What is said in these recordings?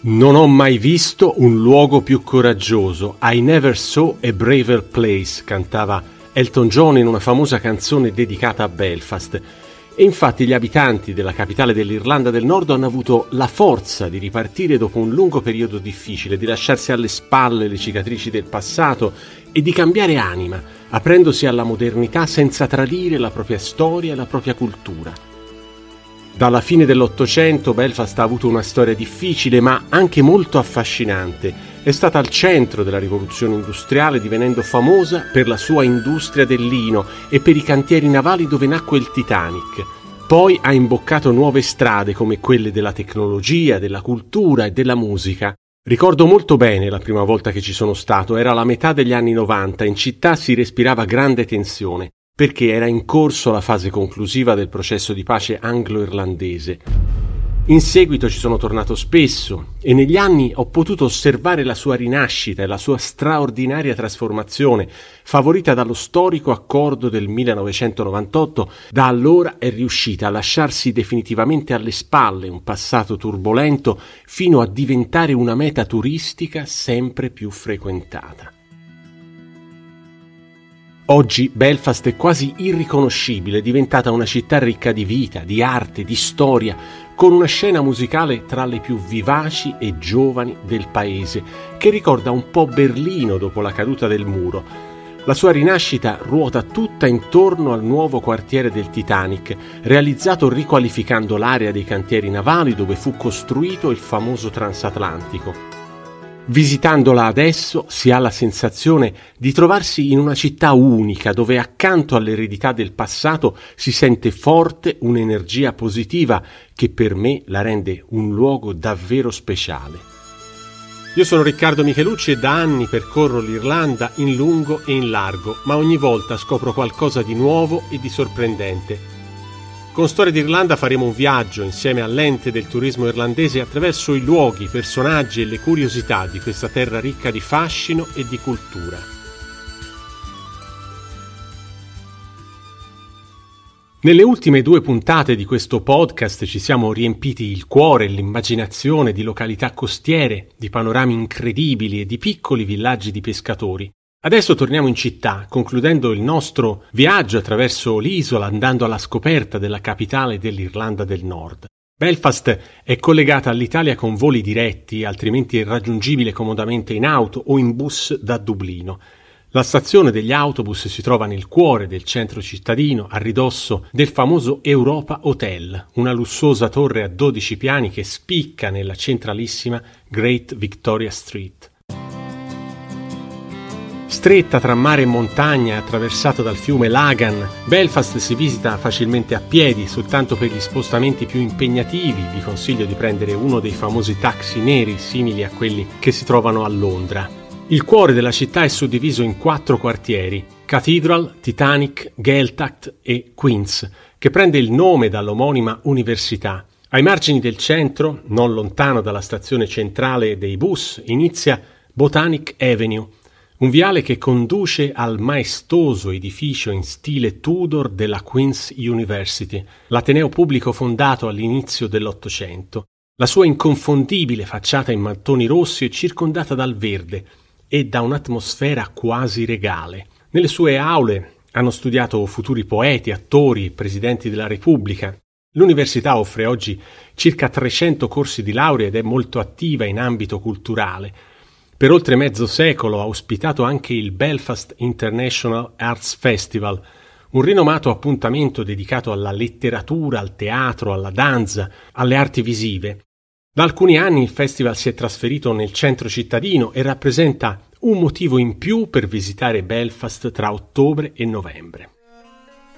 Non ho mai visto un luogo più coraggioso. I never saw a braver place, cantava Elton John in una famosa canzone dedicata a Belfast. E infatti gli abitanti della capitale dell'Irlanda del Nord hanno avuto la forza di ripartire dopo un lungo periodo difficile, di lasciarsi alle spalle le cicatrici del passato e di cambiare anima, aprendosi alla modernità senza tradire la propria storia e la propria cultura. Dalla fine dell'Ottocento Belfast ha avuto una storia difficile ma anche molto affascinante. È stata al centro della rivoluzione industriale divenendo famosa per la sua industria del lino e per i cantieri navali dove nacque il Titanic. Poi ha imboccato nuove strade come quelle della tecnologia, della cultura e della musica. Ricordo molto bene la prima volta che ci sono stato, era la metà degli anni 90, in città si respirava grande tensione perché era in corso la fase conclusiva del processo di pace anglo-irlandese. In seguito ci sono tornato spesso e negli anni ho potuto osservare la sua rinascita e la sua straordinaria trasformazione, favorita dallo storico accordo del 1998. Da allora è riuscita a lasciarsi definitivamente alle spalle un passato turbolento fino a diventare una meta turistica sempre più frequentata. Oggi Belfast è quasi irriconoscibile, è diventata una città ricca di vita, di arte, di storia, con una scena musicale tra le più vivaci e giovani del paese, che ricorda un po' Berlino dopo la caduta del muro. La sua rinascita ruota tutta intorno al nuovo quartiere del Titanic, realizzato riqualificando l'area dei cantieri navali dove fu costruito il famoso transatlantico. Visitandola adesso si ha la sensazione di trovarsi in una città unica dove accanto all'eredità del passato si sente forte un'energia positiva che per me la rende un luogo davvero speciale. Io sono Riccardo Michelucci e da anni percorro l'Irlanda in lungo e in largo, ma ogni volta scopro qualcosa di nuovo e di sorprendente con Storia d'Irlanda faremo un viaggio insieme all'ente del turismo irlandese attraverso i luoghi, i personaggi e le curiosità di questa terra ricca di fascino e di cultura. Nelle ultime due puntate di questo podcast ci siamo riempiti il cuore e l'immaginazione di località costiere, di panorami incredibili e di piccoli villaggi di pescatori. Adesso torniamo in città, concludendo il nostro viaggio attraverso l'isola andando alla scoperta della capitale dell'Irlanda del Nord. Belfast è collegata all'Italia con voli diretti, altrimenti è raggiungibile comodamente in auto o in bus da Dublino. La stazione degli autobus si trova nel cuore del centro cittadino, a ridosso del famoso Europa Hotel, una lussuosa torre a 12 piani che spicca nella centralissima Great Victoria Street. Stretta tra mare e montagna, attraversata dal fiume Lagan, Belfast si visita facilmente a piedi, soltanto per gli spostamenti più impegnativi vi consiglio di prendere uno dei famosi taxi neri simili a quelli che si trovano a Londra. Il cuore della città è suddiviso in quattro quartieri, Cathedral, Titanic, Geltacht e Queens, che prende il nome dall'omonima università. Ai margini del centro, non lontano dalla stazione centrale dei bus, inizia Botanic Avenue, un viale che conduce al maestoso edificio in stile Tudor della Queen's University, l'ateneo pubblico fondato all'inizio dell'Ottocento. La sua inconfondibile facciata in mattoni rossi è circondata dal verde e da un'atmosfera quasi regale. Nelle sue aule hanno studiato futuri poeti, attori presidenti della Repubblica. L'università offre oggi circa 300 corsi di laurea ed è molto attiva in ambito culturale per oltre mezzo secolo ha ospitato anche il Belfast International Arts Festival, un rinomato appuntamento dedicato alla letteratura, al teatro, alla danza, alle arti visive. Da alcuni anni il festival si è trasferito nel centro cittadino e rappresenta un motivo in più per visitare Belfast tra ottobre e novembre.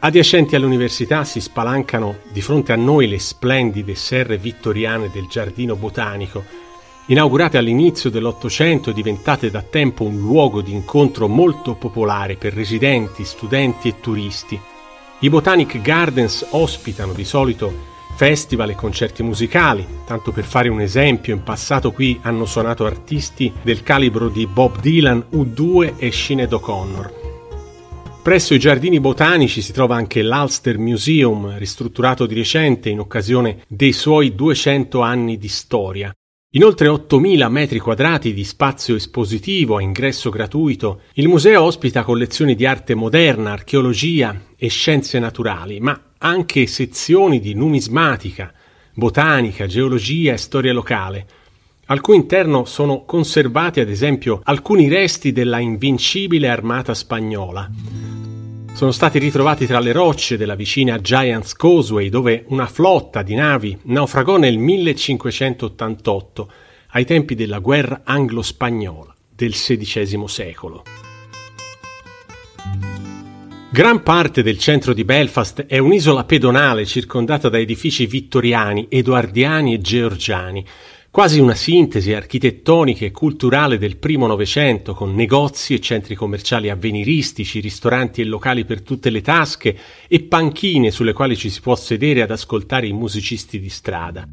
Adiacenti all'università si spalancano di fronte a noi le splendide serre vittoriane del giardino botanico, Inaugurate all'inizio dell'Ottocento e diventate da tempo un luogo di incontro molto popolare per residenti, studenti e turisti, i Botanic Gardens ospitano di solito festival e concerti musicali, tanto per fare un esempio, in passato qui hanno suonato artisti del calibro di Bob Dylan, U2 e Sinead O'Connor. Presso i giardini botanici si trova anche l'Ulster Museum, ristrutturato di recente in occasione dei suoi 200 anni di storia, In oltre 8.000 metri quadrati di spazio espositivo a ingresso gratuito, il museo ospita collezioni di arte moderna, archeologia e scienze naturali, ma anche sezioni di numismatica, botanica, geologia e storia locale, al cui interno sono conservati ad esempio alcuni resti della invincibile armata spagnola. Sono stati ritrovati tra le rocce della vicina Giants Causeway dove una flotta di navi naufragò nel 1588 ai tempi della guerra anglo-spagnola del XVI secolo. Gran parte del centro di Belfast è un'isola pedonale circondata da edifici vittoriani, edoardiani e georgiani, quasi una sintesi architettonica e culturale del primo Novecento, con negozi e centri commerciali avveniristici, ristoranti e locali per tutte le tasche e panchine sulle quali ci si può sedere ad ascoltare i musicisti di strada.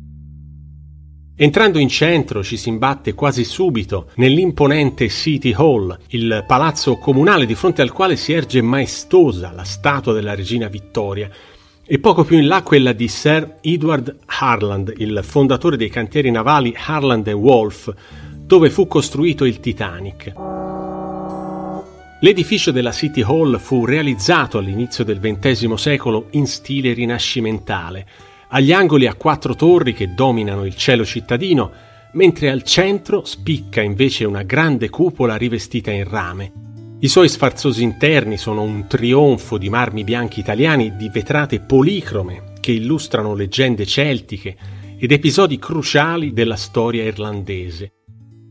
Entrando in centro ci si imbatte quasi subito nell'imponente City Hall, il palazzo comunale di fronte al quale si erge maestosa la statua della regina Vittoria, e poco più in là quella di Sir Edward Harland, il fondatore dei cantieri navali Harland Wolff, dove fu costruito il Titanic. L'edificio della City Hall fu realizzato all'inizio del XX secolo in stile rinascimentale, agli angoli ha quattro torri che dominano il cielo cittadino, mentre al centro spicca invece una grande cupola rivestita in rame. I suoi sfarzosi interni sono un trionfo di marmi bianchi italiani di vetrate policrome che illustrano leggende celtiche ed episodi cruciali della storia irlandese.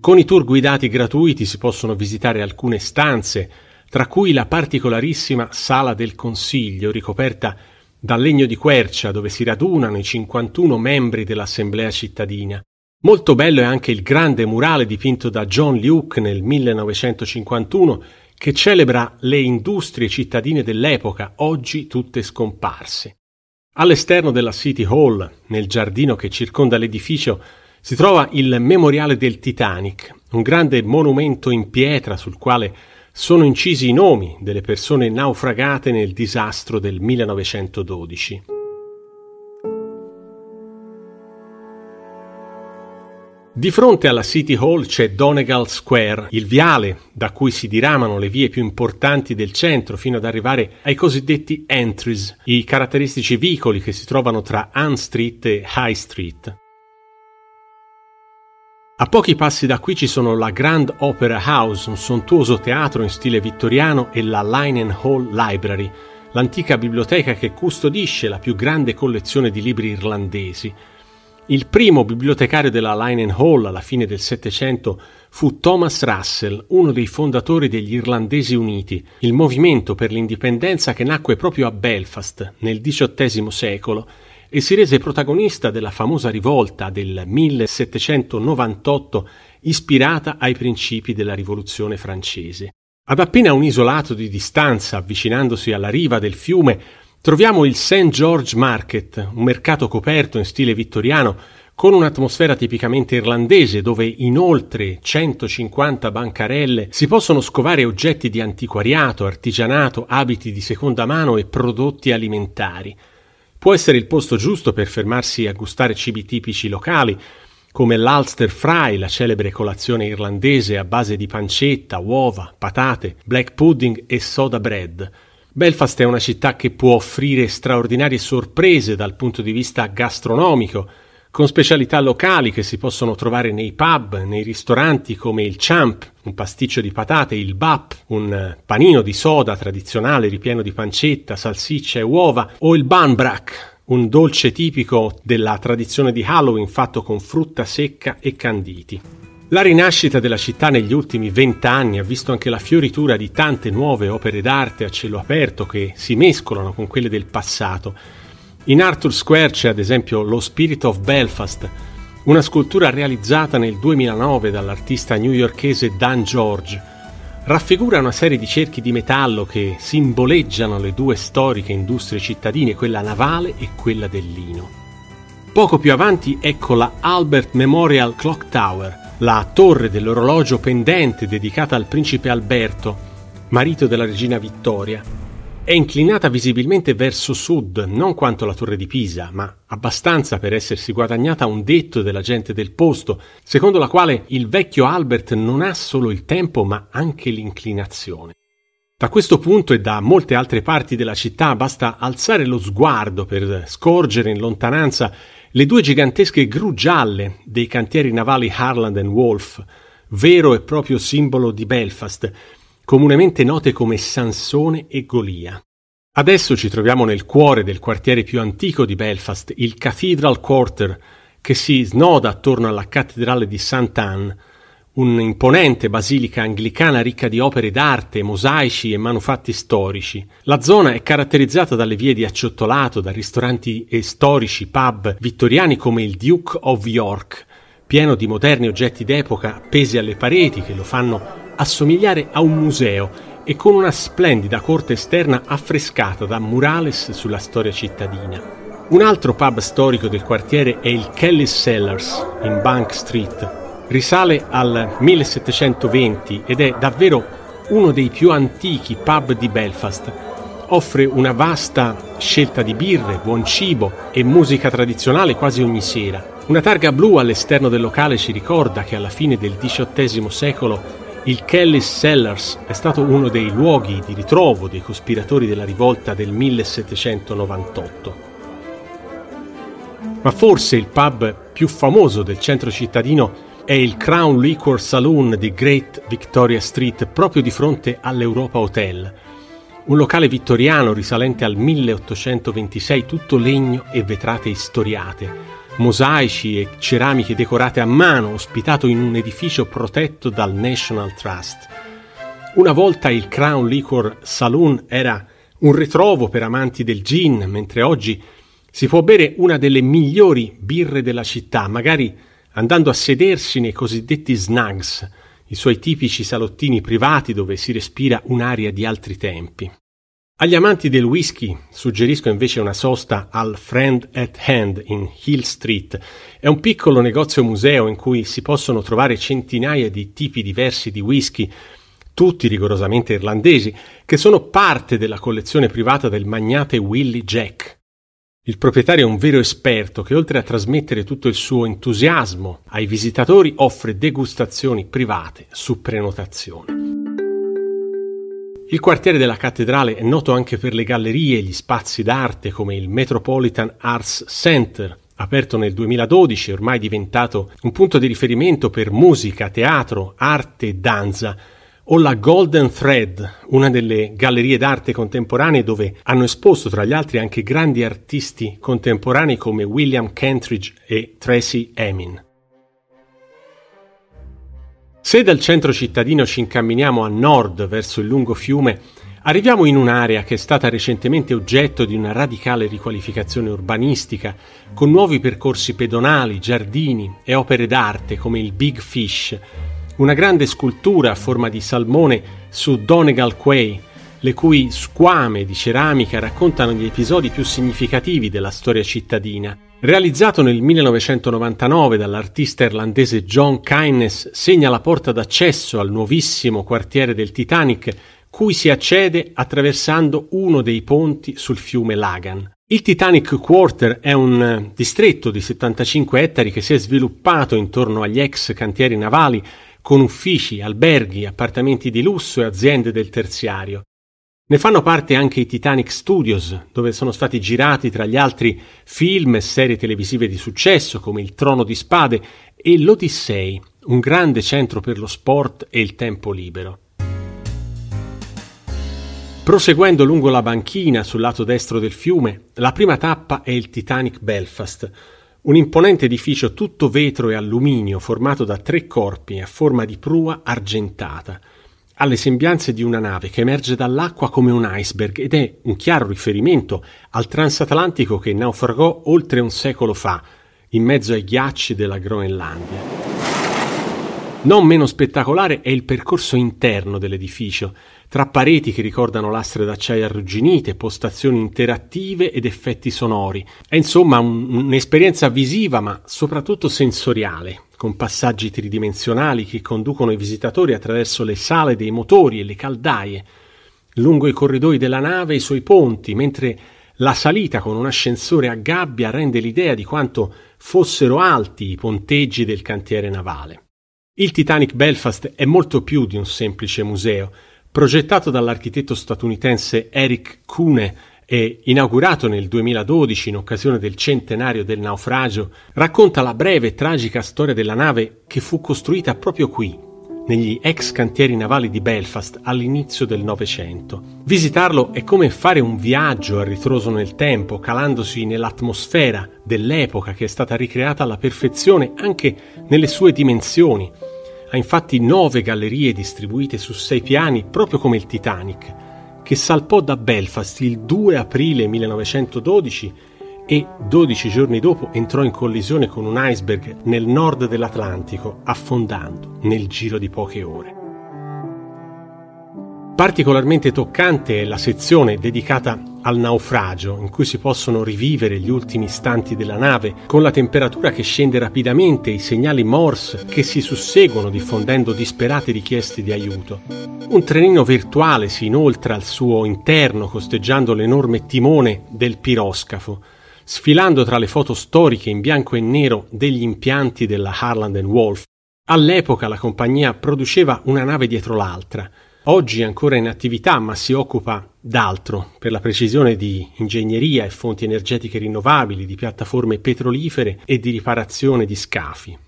Con i tour guidati gratuiti si possono visitare alcune stanze, tra cui la particolarissima Sala del Consiglio, ricoperta dal legno di quercia dove si radunano i 51 membri dell'Assemblea cittadina. Molto bello è anche il grande murale dipinto da John Luke nel 1951 che celebra le industrie cittadine dell'epoca, oggi tutte scomparse. All'esterno della City Hall, nel giardino che circonda l'edificio, si trova il Memoriale del Titanic, un grande monumento in pietra sul quale sono incisi i nomi delle persone naufragate nel disastro del 1912. Di fronte alla City Hall c'è Donegal Square, il viale da cui si diramano le vie più importanti del centro fino ad arrivare ai cosiddetti entries, i caratteristici vicoli che si trovano tra Ann Street e High Street. A pochi passi da qui ci sono la Grand Opera House, un sontuoso teatro in stile vittoriano, e la Linen Hall Library, l'antica biblioteca che custodisce la più grande collezione di libri irlandesi. Il primo bibliotecario della Linen Hall alla fine del Settecento fu Thomas Russell, uno dei fondatori degli Irlandesi Uniti, il movimento per l'indipendenza che nacque proprio a Belfast nel XVIII secolo e si rese protagonista della famosa rivolta del 1798 ispirata ai principi della rivoluzione francese. Ad appena un isolato di distanza, avvicinandosi alla riva del fiume, troviamo il St. George Market, un mercato coperto in stile vittoriano con un'atmosfera tipicamente irlandese dove in oltre 150 bancarelle si possono scovare oggetti di antiquariato, artigianato, abiti di seconda mano e prodotti alimentari. Può essere il posto giusto per fermarsi a gustare cibi tipici locali, come l'Ulster Fry, la celebre colazione irlandese a base di pancetta, uova, patate, black pudding e soda bread. Belfast è una città che può offrire straordinarie sorprese dal punto di vista gastronomico, con specialità locali che si possono trovare nei pub, nei ristoranti come il Champ, un pasticcio di patate, il Bap, un panino di soda tradizionale ripieno di pancetta, salsiccia e uova, o il Banbrak, un dolce tipico della tradizione di Halloween fatto con frutta secca e canditi. La rinascita della città negli ultimi vent'anni ha visto anche la fioritura di tante nuove opere d'arte a cielo aperto che si mescolano con quelle del passato in Arthur Square c'è ad esempio lo Spirit of Belfast, una scultura realizzata nel 2009 dall'artista newyorkese Dan George. Raffigura una serie di cerchi di metallo che simboleggiano le due storiche industrie cittadine, quella navale e quella del lino. Poco più avanti ecco la Albert Memorial Clock Tower, la torre dell'orologio pendente dedicata al principe Alberto, marito della regina Vittoria, È inclinata visibilmente verso sud, non quanto la torre di Pisa, ma abbastanza per essersi guadagnata un detto della gente del posto, secondo la quale il vecchio Albert non ha solo il tempo ma anche l'inclinazione. Da questo punto e da molte altre parti della città basta alzare lo sguardo per scorgere in lontananza le due gigantesche gru gialle dei cantieri navali Harland Wolff, vero e proprio simbolo di Belfast, comunemente note come Sansone e Golia. Adesso ci troviamo nel cuore del quartiere più antico di Belfast, il Cathedral Quarter, che si snoda attorno alla cattedrale di Sant'Anne, un'imponente basilica anglicana ricca di opere d'arte, mosaici e manufatti storici. La zona è caratterizzata dalle vie di acciottolato, da ristoranti e storici pub vittoriani come il Duke of York, pieno di moderni oggetti d'epoca appesi alle pareti che lo fanno assomigliare a un museo e con una splendida corte esterna affrescata da murales sulla storia cittadina. Un altro pub storico del quartiere è il Kelly's Cellars in Bank Street, risale al 1720 ed è davvero uno dei più antichi pub di Belfast. Offre una vasta scelta di birre, buon cibo e musica tradizionale quasi ogni sera. Una targa blu all'esterno del locale ci ricorda che alla fine del XVIII secolo il Kelly's Cellars è stato uno dei luoghi di ritrovo dei cospiratori della rivolta del 1798. Ma forse il pub più famoso del centro cittadino è il Crown Liquor Saloon di Great Victoria Street, proprio di fronte all'Europa Hotel. Un locale vittoriano risalente al 1826, tutto legno e vetrate istoriate, mosaici e ceramiche decorate a mano, ospitato in un edificio protetto dal National Trust. Una volta il Crown Liquor Saloon era un ritrovo per amanti del gin, mentre oggi si può bere una delle migliori birre della città, magari andando a sedersi nei cosiddetti snags, i suoi tipici salottini privati dove si respira un'aria di altri tempi. Agli amanti del whisky suggerisco invece una sosta al Friend at Hand in Hill Street. È un piccolo negozio museo in cui si possono trovare centinaia di tipi diversi di whisky, tutti rigorosamente irlandesi, che sono parte della collezione privata del magnate Willie Jack. Il proprietario è un vero esperto che oltre a trasmettere tutto il suo entusiasmo ai visitatori offre degustazioni private su prenotazione. Il quartiere della cattedrale è noto anche per le gallerie e gli spazi d'arte come il Metropolitan Arts Center, aperto nel 2012 e ormai diventato un punto di riferimento per musica, teatro, arte e danza, o la Golden Thread, una delle gallerie d'arte contemporanee dove hanno esposto tra gli altri anche grandi artisti contemporanei come William Kentridge e Tracy Emin. Se dal centro cittadino ci incamminiamo a nord verso il lungo fiume, arriviamo in un'area che è stata recentemente oggetto di una radicale riqualificazione urbanistica, con nuovi percorsi pedonali, giardini e opere d'arte come il Big Fish, una grande scultura a forma di salmone su Donegal Quay, le cui squame di ceramica raccontano gli episodi più significativi della storia cittadina. Realizzato nel 1999 dall'artista irlandese John Kynes, segna la porta d'accesso al nuovissimo quartiere del Titanic, cui si accede attraversando uno dei ponti sul fiume Lagan. Il Titanic Quarter è un distretto di 75 ettari che si è sviluppato intorno agli ex cantieri navali con uffici, alberghi, appartamenti di lusso e aziende del terziario. Ne fanno parte anche i Titanic Studios, dove sono stati girati tra gli altri film e serie televisive di successo come Il Trono di Spade e l'Odyssey, un grande centro per lo sport e il tempo libero. Proseguendo lungo la banchina sul lato destro del fiume, la prima tappa è il Titanic Belfast, un imponente edificio tutto vetro e alluminio formato da tre corpi a forma di prua argentata. Ha le sembianze di una nave che emerge dall'acqua come un iceberg ed è un chiaro riferimento al transatlantico che naufragò oltre un secolo fa, in mezzo ai ghiacci della Groenlandia. Non meno spettacolare è il percorso interno dell'edificio, tra pareti che ricordano lastre d'acciaio arrugginite, postazioni interattive ed effetti sonori. È insomma un, un'esperienza visiva ma soprattutto sensoriale, con passaggi tridimensionali che conducono i visitatori attraverso le sale dei motori e le caldaie, lungo i corridoi della nave e i suoi ponti, mentre la salita con un ascensore a gabbia rende l'idea di quanto fossero alti i ponteggi del cantiere navale. Il Titanic Belfast è molto più di un semplice museo. Progettato dall'architetto statunitense Eric Kuhne e inaugurato nel 2012 in occasione del centenario del naufragio, racconta la breve e tragica storia della nave che fu costruita proprio qui, negli ex cantieri navali di Belfast all'inizio del Novecento. Visitarlo è come fare un viaggio a ritroso nel tempo, calandosi nell'atmosfera dell'epoca che è stata ricreata alla perfezione anche nelle sue dimensioni. Ha infatti nove gallerie distribuite su sei piani, proprio come il Titanic, che salpò da Belfast il 2 aprile 1912 e 12 giorni dopo entrò in collisione con un iceberg nel nord dell'Atlantico, affondando nel giro di poche ore. Particolarmente toccante è la sezione dedicata al naufragio, in cui si possono rivivere gli ultimi istanti della nave, con la temperatura che scende rapidamente e i segnali Morse che si susseguono diffondendo disperate richieste di aiuto. Un trenino virtuale si inoltra al suo interno costeggiando l'enorme timone del piroscafo, sfilando tra le foto storiche in bianco e nero degli impianti della Harland Wolff. All'epoca la compagnia produceva una nave dietro l'altra. Oggi è ancora in attività, ma si occupa d'altro, per la precisione di ingegneria e fonti energetiche rinnovabili, di piattaforme petrolifere e di riparazione di scafi.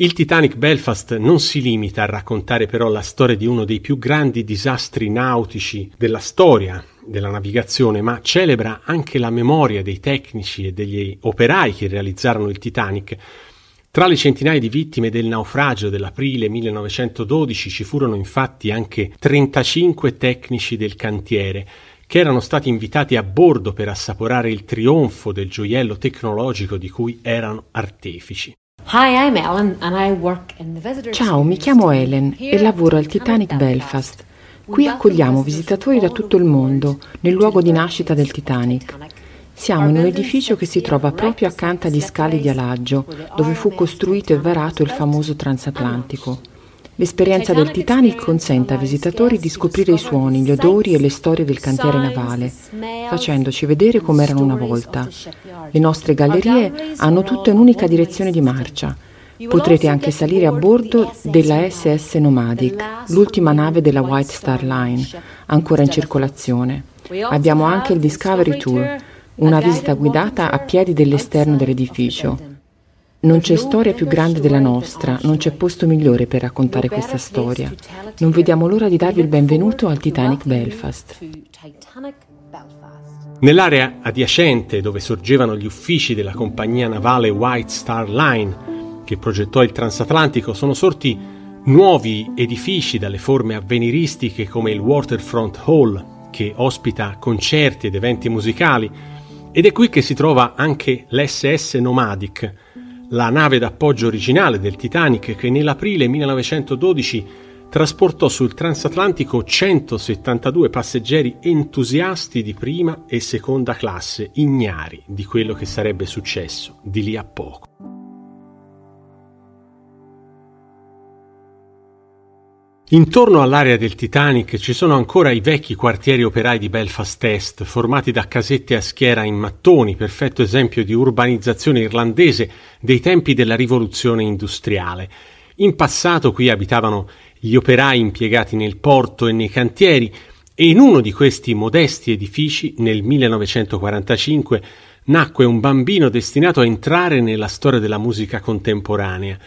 Il Titanic Belfast non si limita a raccontare però la storia di uno dei più grandi disastri nautici della storia, della navigazione, ma celebra anche la memoria dei tecnici e degli operai che realizzarono il Titanic. Tra le centinaia di vittime del naufragio dell'aprile 1912 ci furono infatti anche 35 tecnici del cantiere, che erano stati invitati a bordo per assaporare il trionfo del gioiello tecnologico di cui erano artefici. Ciao, mi chiamo Ellen e lavoro al Titanic Belfast. Qui accogliamo visitatori da tutto il mondo, nel luogo di nascita del Titanic. Siamo in un edificio che si trova proprio accanto agli scali di Alaggio, dove fu costruito e varato il famoso transatlantico. L'esperienza del Titanic consente ai visitatori di scoprire i suoni, gli odori e le storie del cantiere navale, facendoci vedere come erano una volta. Le nostre gallerie hanno tutte un'unica direzione di marcia Potrete anche salire a bordo della SS Nomadic, l'ultima nave della White Star Line, ancora in circolazione. Abbiamo anche il Discovery Tour, una visita guidata a piedi dell'esterno dell'edificio. Non c'è storia più grande della nostra, non c'è posto migliore per raccontare questa storia. Non vediamo l'ora di darvi il benvenuto al Titanic Belfast. Nell'area adiacente dove sorgevano gli uffici della compagnia navale White Star Line, che progettò il transatlantico sono sorti nuovi edifici dalle forme avveniristiche come il Waterfront Hall, che ospita concerti ed eventi musicali, ed è qui che si trova anche l'SS Nomadic, la nave d'appoggio originale del Titanic che nell'aprile 1912 trasportò sul transatlantico 172 passeggeri entusiasti di prima e seconda classe, ignari di quello che sarebbe successo di lì a poco. Intorno all'area del Titanic ci sono ancora i vecchi quartieri operai di Belfast Est, formati da casette a schiera in mattoni, perfetto esempio di urbanizzazione irlandese dei tempi della rivoluzione industriale. In passato qui abitavano gli operai impiegati nel porto e nei cantieri e in uno di questi modesti edifici, nel 1945, nacque un bambino destinato a entrare nella storia della musica contemporanea.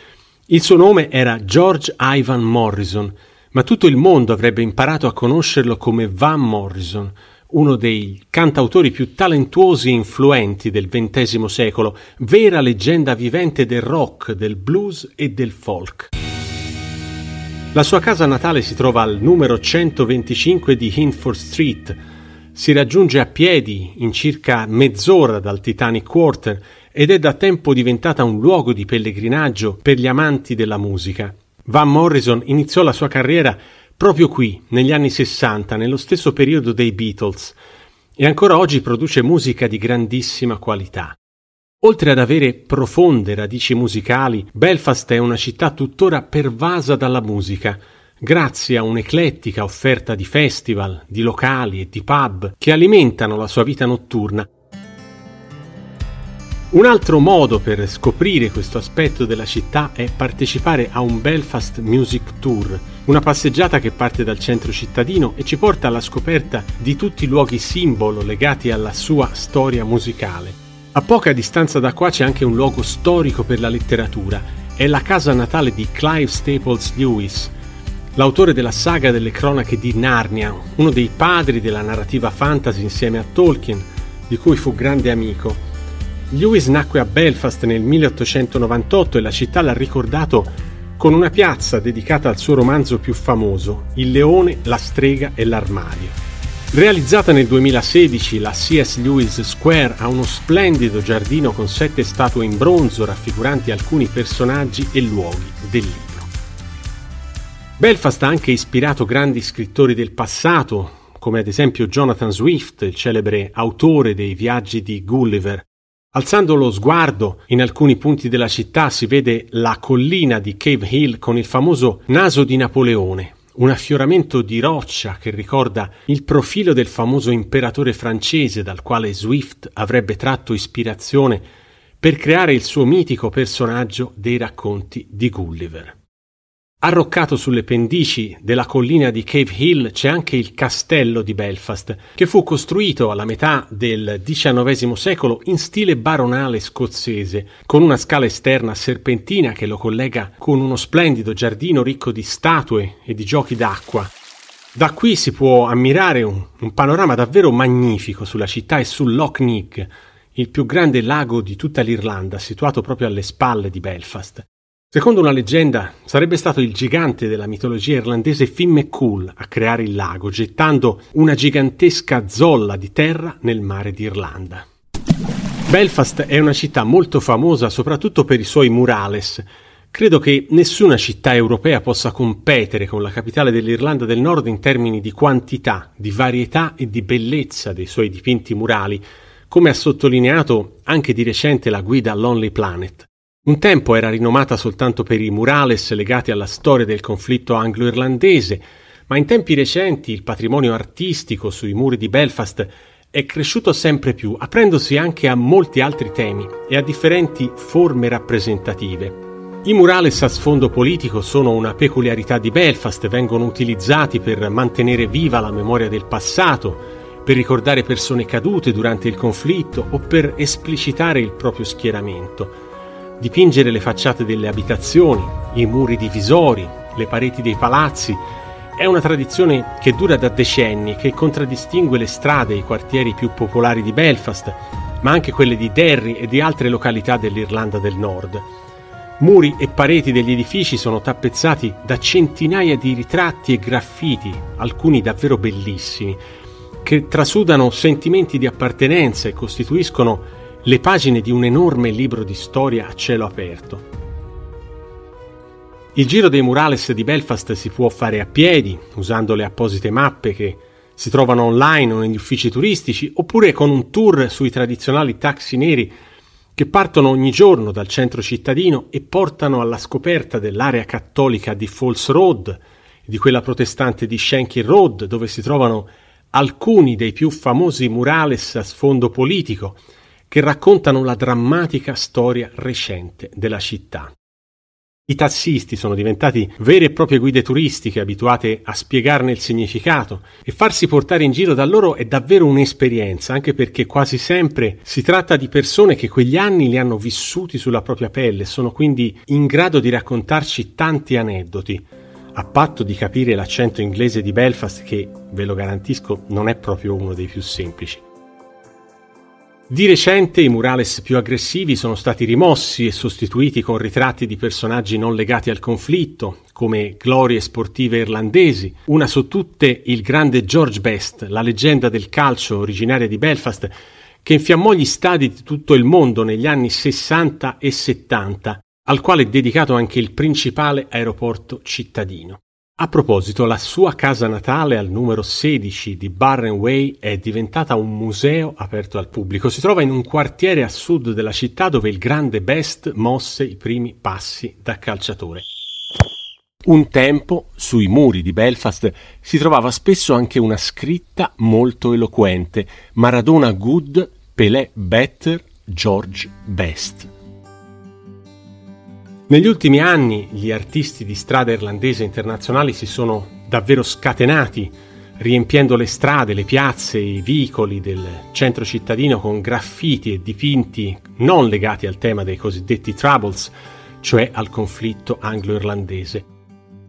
Il suo nome era George Ivan Morrison, ma tutto il mondo avrebbe imparato a conoscerlo come Van Morrison, uno dei cantautori più talentuosi e influenti del XX secolo, vera leggenda vivente del rock, del blues e del folk. La sua casa natale si trova al numero 125 di Hinford Street. Si raggiunge a piedi in circa mezz'ora dal Titanic Quarter ed è da tempo diventata un luogo di pellegrinaggio per gli amanti della musica. Van Morrison iniziò la sua carriera proprio qui, negli anni Sessanta, nello stesso periodo dei Beatles, e ancora oggi produce musica di grandissima qualità. Oltre ad avere profonde radici musicali, Belfast è una città tuttora pervasa dalla musica, grazie a un'eclettica offerta di festival, di locali e di pub che alimentano la sua vita notturna un altro modo per scoprire questo aspetto della città è partecipare a un Belfast Music Tour, una passeggiata che parte dal centro cittadino e ci porta alla scoperta di tutti i luoghi simbolo legati alla sua storia musicale. A poca distanza da qua c'è anche un luogo storico per la letteratura, è la casa natale di Clive Staples Lewis, l'autore della saga delle cronache di Narnia, uno dei padri della narrativa fantasy insieme a Tolkien, di cui fu grande amico Lewis nacque a Belfast nel 1898 e la città l'ha ricordato con una piazza dedicata al suo romanzo più famoso, Il leone, la strega e l'armadio. Realizzata nel 2016, la C.S. Lewis Square ha uno splendido giardino con sette statue in bronzo raffiguranti alcuni personaggi e luoghi del libro. Belfast ha anche ispirato grandi scrittori del passato, come ad esempio Jonathan Swift, il celebre autore dei viaggi di Gulliver, Alzando lo sguardo, in alcuni punti della città si vede la collina di Cave Hill con il famoso naso di Napoleone, un affioramento di roccia che ricorda il profilo del famoso imperatore francese dal quale Swift avrebbe tratto ispirazione per creare il suo mitico personaggio dei racconti di Gulliver. Arroccato sulle pendici della collina di Cave Hill c'è anche il castello di Belfast, che fu costruito alla metà del XIX secolo in stile baronale scozzese, con una scala esterna serpentina che lo collega con uno splendido giardino ricco di statue e di giochi d'acqua. Da qui si può ammirare un, un panorama davvero magnifico sulla città e sul Loch Neagh, il più grande lago di tutta l'Irlanda, situato proprio alle spalle di Belfast. Secondo una leggenda, sarebbe stato il gigante della mitologia irlandese Finn McCool a creare il lago, gettando una gigantesca zolla di terra nel mare d'Irlanda. Belfast è una città molto famosa soprattutto per i suoi murales. Credo che nessuna città europea possa competere con la capitale dell'Irlanda del Nord in termini di quantità, di varietà e di bellezza dei suoi dipinti murali, come ha sottolineato anche di recente la guida Lonely Planet. Un tempo era rinomata soltanto per i murales legati alla storia del conflitto anglo-irlandese, ma in tempi recenti il patrimonio artistico sui muri di Belfast è cresciuto sempre più, aprendosi anche a molti altri temi e a differenti forme rappresentative. I murales a sfondo politico sono una peculiarità di Belfast, vengono utilizzati per mantenere viva la memoria del passato, per ricordare persone cadute durante il conflitto o per esplicitare il proprio schieramento dipingere le facciate delle abitazioni, i muri divisori, le pareti dei palazzi. È una tradizione che dura da decenni che contraddistingue le strade e i quartieri più popolari di Belfast, ma anche quelle di Derry e di altre località dell'Irlanda del Nord. Muri e pareti degli edifici sono tappezzati da centinaia di ritratti e graffiti, alcuni davvero bellissimi, che trasudano sentimenti di appartenenza e costituiscono le pagine di un enorme libro di storia a cielo aperto. Il giro dei murales di Belfast si può fare a piedi, usando le apposite mappe che si trovano online o negli uffici turistici, oppure con un tour sui tradizionali taxi neri che partono ogni giorno dal centro cittadino e portano alla scoperta dell'area cattolica di Falls Road di quella protestante di Shankill Road, dove si trovano alcuni dei più famosi murales a sfondo politico, che raccontano la drammatica storia recente della città. I tassisti sono diventati vere e proprie guide turistiche abituate a spiegarne il significato e farsi portare in giro da loro è davvero un'esperienza, anche perché quasi sempre si tratta di persone che quegli anni li hanno vissuti sulla propria pelle sono quindi in grado di raccontarci tanti aneddoti, a patto di capire l'accento inglese di Belfast che, ve lo garantisco, non è proprio uno dei più semplici. Di recente i murales più aggressivi sono stati rimossi e sostituiti con ritratti di personaggi non legati al conflitto, come glorie sportive irlandesi, una su tutte il grande George Best, la leggenda del calcio originaria di Belfast, che infiammò gli stadi di tutto il mondo negli anni 60 e 70, al quale è dedicato anche il principale aeroporto cittadino. A proposito, la sua casa natale al numero 16 di Barren Way è diventata un museo aperto al pubblico. Si trova in un quartiere a sud della città dove il grande Best mosse i primi passi da calciatore. Un tempo, sui muri di Belfast, si trovava spesso anche una scritta molto eloquente Maradona good, Pelé better, George best. Negli ultimi anni gli artisti di strada irlandese internazionali si sono davvero scatenati, riempiendo le strade, le piazze, i vicoli del centro cittadino con graffiti e dipinti non legati al tema dei cosiddetti Troubles, cioè al conflitto anglo-irlandese.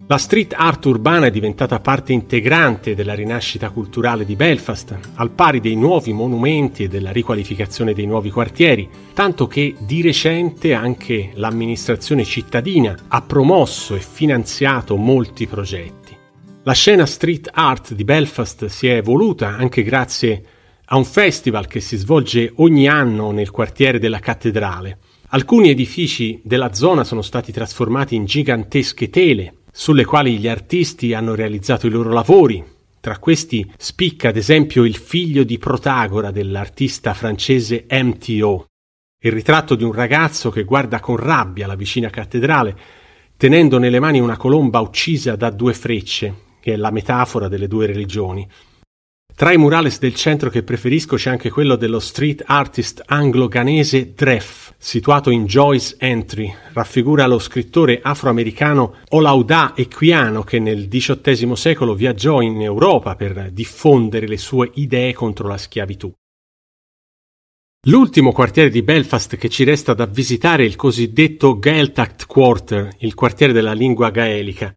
La street art urbana è diventata parte integrante della rinascita culturale di Belfast, al pari dei nuovi monumenti e della riqualificazione dei nuovi quartieri, tanto che di recente anche l'amministrazione cittadina ha promosso e finanziato molti progetti. La scena street art di Belfast si è evoluta anche grazie a un festival che si svolge ogni anno nel quartiere della cattedrale. Alcuni edifici della zona sono stati trasformati in gigantesche tele sulle quali gli artisti hanno realizzato i loro lavori. Tra questi spicca ad esempio il figlio di Protagora dell'artista francese MTO, il ritratto di un ragazzo che guarda con rabbia la vicina cattedrale, tenendo nelle mani una colomba uccisa da due frecce, che è la metafora delle due religioni. Tra i murales del centro che preferisco c'è anche quello dello street artist anglo-ghanese Dreff, situato in Joyce Entry. Raffigura lo scrittore afroamericano Olaudah Equiano che nel XVIII secolo viaggiò in Europa per diffondere le sue idee contro la schiavitù. L'ultimo quartiere di Belfast che ci resta da visitare è il cosiddetto Gaeltacht Quarter, il quartiere della lingua gaelica.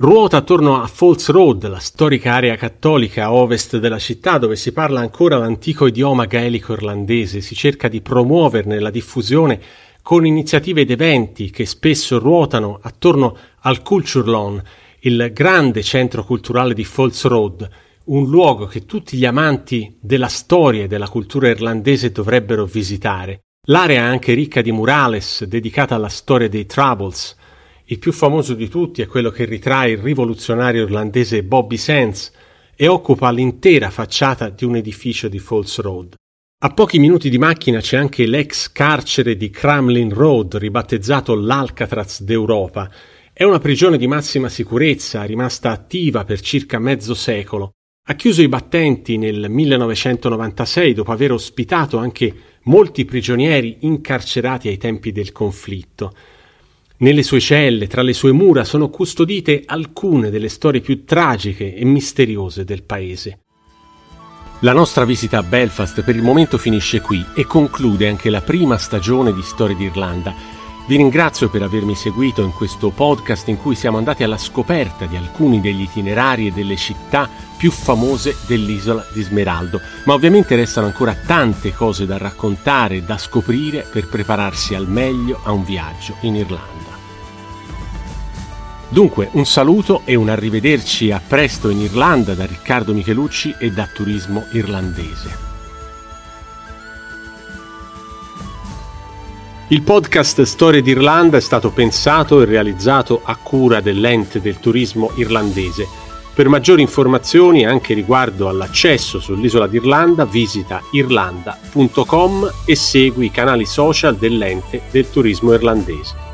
Ruota attorno a Falls Road, la storica area cattolica a ovest della città dove si parla ancora l'antico idioma gaelico irlandese, si cerca di promuoverne la diffusione con iniziative ed eventi che spesso ruotano attorno al Culture Lawn, il grande centro culturale di Falls Road, un luogo che tutti gli amanti della storia e della cultura irlandese dovrebbero visitare. L'area è anche ricca di murales dedicata alla storia dei Troubles, il più famoso di tutti è quello che ritrae il rivoluzionario irlandese Bobby Sands e occupa l'intera facciata di un edificio di Falls Road. A pochi minuti di macchina c'è anche l'ex carcere di Cramlin Road, ribattezzato l'Alcatraz d'Europa. È una prigione di massima sicurezza, rimasta attiva per circa mezzo secolo. Ha chiuso i battenti nel 1996 dopo aver ospitato anche molti prigionieri incarcerati ai tempi del conflitto. Nelle sue celle, tra le sue mura, sono custodite alcune delle storie più tragiche e misteriose del paese. La nostra visita a Belfast per il momento finisce qui e conclude anche la prima stagione di Storie d'Irlanda. Vi ringrazio per avermi seguito in questo podcast in cui siamo andati alla scoperta di alcuni degli itinerari e delle città più famose dell'isola di Smeraldo, ma ovviamente restano ancora tante cose da raccontare e da scoprire per prepararsi al meglio a un viaggio in Irlanda. Dunque, un saluto e un arrivederci a presto in Irlanda da Riccardo Michelucci e da Turismo Irlandese. Il podcast Storie d'Irlanda è stato pensato e realizzato a cura dell'ente del turismo irlandese. Per maggiori informazioni anche riguardo all'accesso sull'isola d'Irlanda visita irlanda.com e segui i canali social dell'ente del turismo irlandese.